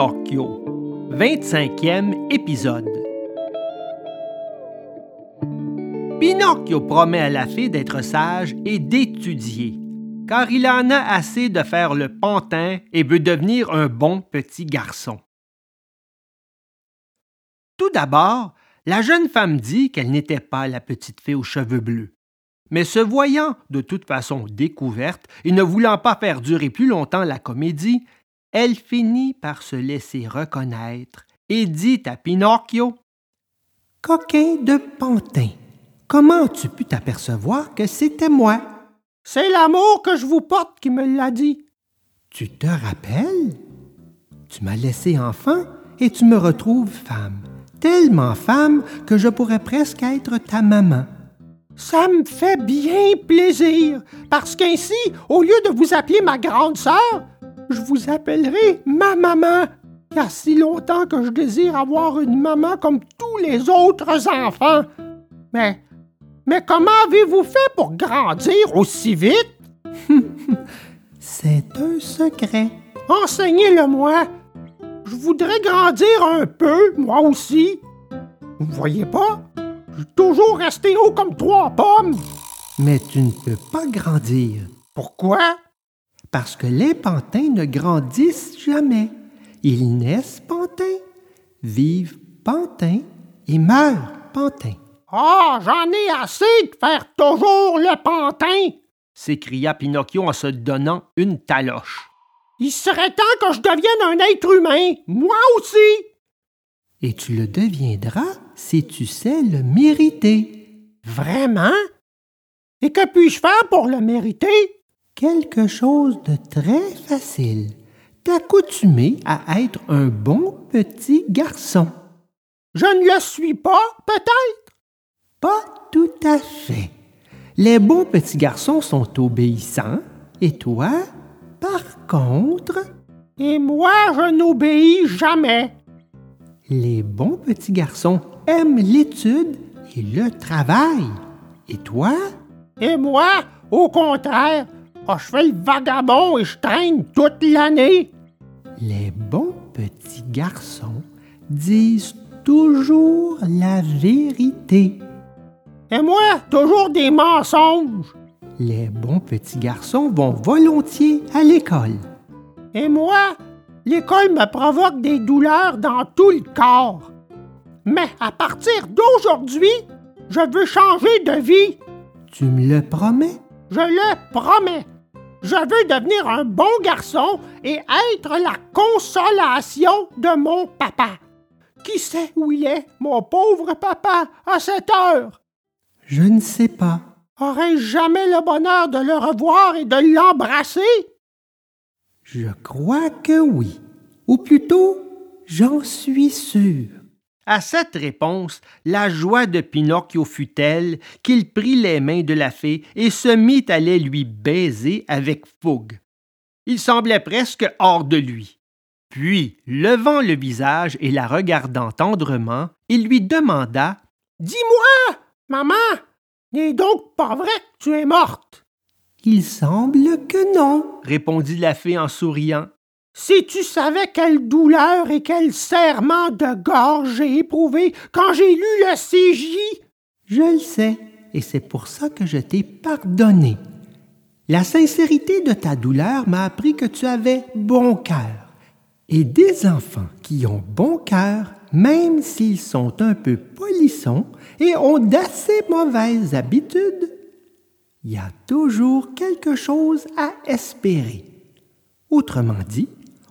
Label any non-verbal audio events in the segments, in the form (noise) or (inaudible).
Pinocchio, 25e épisode. Pinocchio promet à la fée d'être sage et d'étudier, car il en a assez de faire le pantin et veut devenir un bon petit garçon. Tout d'abord, la jeune femme dit qu'elle n'était pas la petite fée aux cheveux bleus. Mais se voyant de toute façon découverte et ne voulant pas faire durer plus longtemps la comédie, elle finit par se laisser reconnaître et dit à Pinocchio Coquin de pantin, comment as-tu pu t'apercevoir que c'était moi? C'est l'amour que je vous porte qui me l'a dit. Tu te rappelles? Tu m'as laissé enfant et tu me retrouves femme, tellement femme que je pourrais presque être ta maman. Ça me fait bien plaisir, parce qu'ainsi, au lieu de vous appeler ma grande sœur, je vous appellerai ma maman. Il y a si longtemps que je désire avoir une maman comme tous les autres enfants. Mais, mais comment avez-vous fait pour grandir aussi vite? (laughs) C'est un secret. Enseignez-le-moi. Je voudrais grandir un peu, moi aussi. Vous voyez pas? toujours resté haut comme trois pommes. Mais tu ne peux pas grandir. Pourquoi? Parce que les pantins ne grandissent jamais. Ils naissent pantins, vivent pantins et meurent pantins. Ah, j'en ai assez de faire toujours le pantin! s'écria Pinocchio en se donnant une taloche. Il serait temps que je devienne un être humain, moi aussi! Et tu le deviendras si tu sais le mériter. Vraiment? Et que puis-je faire pour le mériter? Quelque chose de très facile. T'accoutumer à être un bon petit garçon. Je ne le suis pas, peut-être? Pas tout à fait. Les bons petits garçons sont obéissants, et toi, par contre... Et moi, je n'obéis jamais. Les bons petits garçons aiment l'étude et le travail. Et toi? Et moi, au contraire, oh, je fais le vagabond et je traîne toute l'année. Les bons petits garçons disent toujours la vérité. Et moi, toujours des mensonges. Les bons petits garçons vont volontiers à l'école. Et moi, l'école me provoque des douleurs dans tout le corps. Mais à partir d'aujourd'hui, je veux changer de vie. Tu me le promets? Je le promets. Je veux devenir un bon garçon et être la consolation de mon papa. Qui sait où il est, mon pauvre papa, à cette heure? Je ne sais pas. Aurais-je jamais le bonheur de le revoir et de l'embrasser? Je crois que oui. Ou plutôt, j'en suis sûr. À cette réponse, la joie de Pinocchio fut telle qu'il prit les mains de la fée et se mit à les lui baiser avec fougue. Il semblait presque hors de lui. Puis, levant le visage et la regardant tendrement, il lui demanda Dis-moi, maman, n'est donc pas vrai que tu es morte il semble que non, répondit la fée en souriant. Si tu savais quelle douleur et quel serrement de gorge j'ai éprouvé quand j'ai lu le CJ. Je le sais, et c'est pour ça que je t'ai pardonné. La sincérité de ta douleur m'a appris que tu avais bon cœur. Et des enfants qui ont bon cœur, même s'ils sont un peu polissons et ont d'assez mauvaises habitudes, il y a toujours quelque chose à espérer. Autrement dit,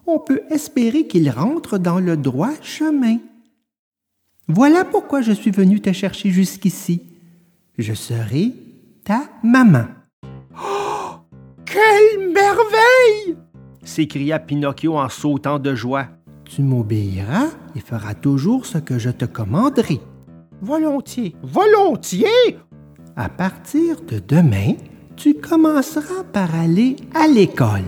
on peut espérer qu'il rentre dans le droit chemin. Voilà pourquoi je suis venu te chercher jusqu'ici. Je serai ta maman. Oh, quelle merveille s'écria Pinocchio en sautant de joie. Tu m'obéiras et feras toujours ce que je te commanderai. Volontiers, volontiers à partir de demain, tu commenceras par aller à l'école.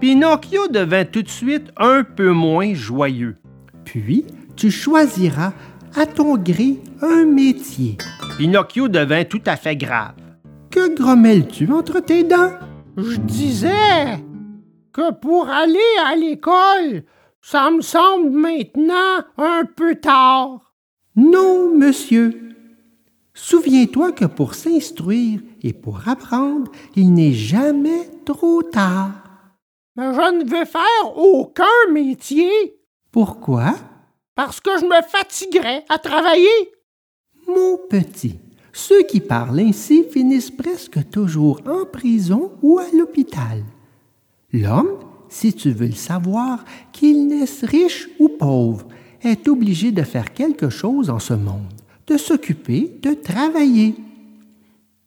Pinocchio devint tout de suite un peu moins joyeux. Puis, tu choisiras à ton gré un métier. Pinocchio devint tout à fait grave. Que grommelles-tu entre tes dents? Je disais que pour aller à l'école, Ça me semble maintenant un peu tard. Non, monsieur. Souviens-toi que pour s'instruire et pour apprendre, il n'est jamais trop tard. Mais je ne veux faire aucun métier. Pourquoi? Parce que je me fatiguerais à travailler. Mon petit, ceux qui parlent ainsi finissent presque toujours en prison ou à l'hôpital. L'homme, si tu veux le savoir, qu'il naisse riche ou pauvre, est obligé de faire quelque chose en ce monde, de s'occuper, de travailler.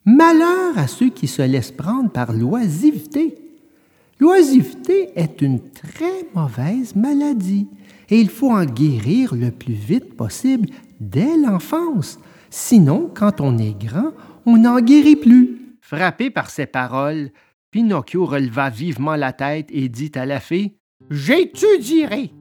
Malheur à ceux qui se laissent prendre par l'oisiveté. L'oisiveté est une très mauvaise maladie et il faut en guérir le plus vite possible dès l'enfance. Sinon, quand on est grand, on n'en guérit plus. Frappé par ces paroles, Pinocchio releva vivement la tête et dit à la fée J'étudierai,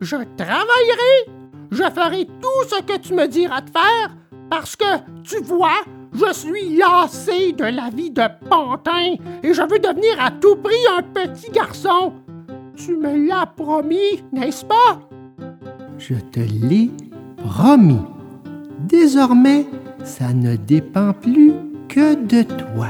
je travaillerai, je ferai tout ce que tu me diras de faire, parce que, tu vois, je suis lassé de la vie de pantin et je veux devenir à tout prix un petit garçon. Tu me l'as promis, n'est-ce pas? Je te l'ai promis. Désormais, ça ne dépend plus que de toi.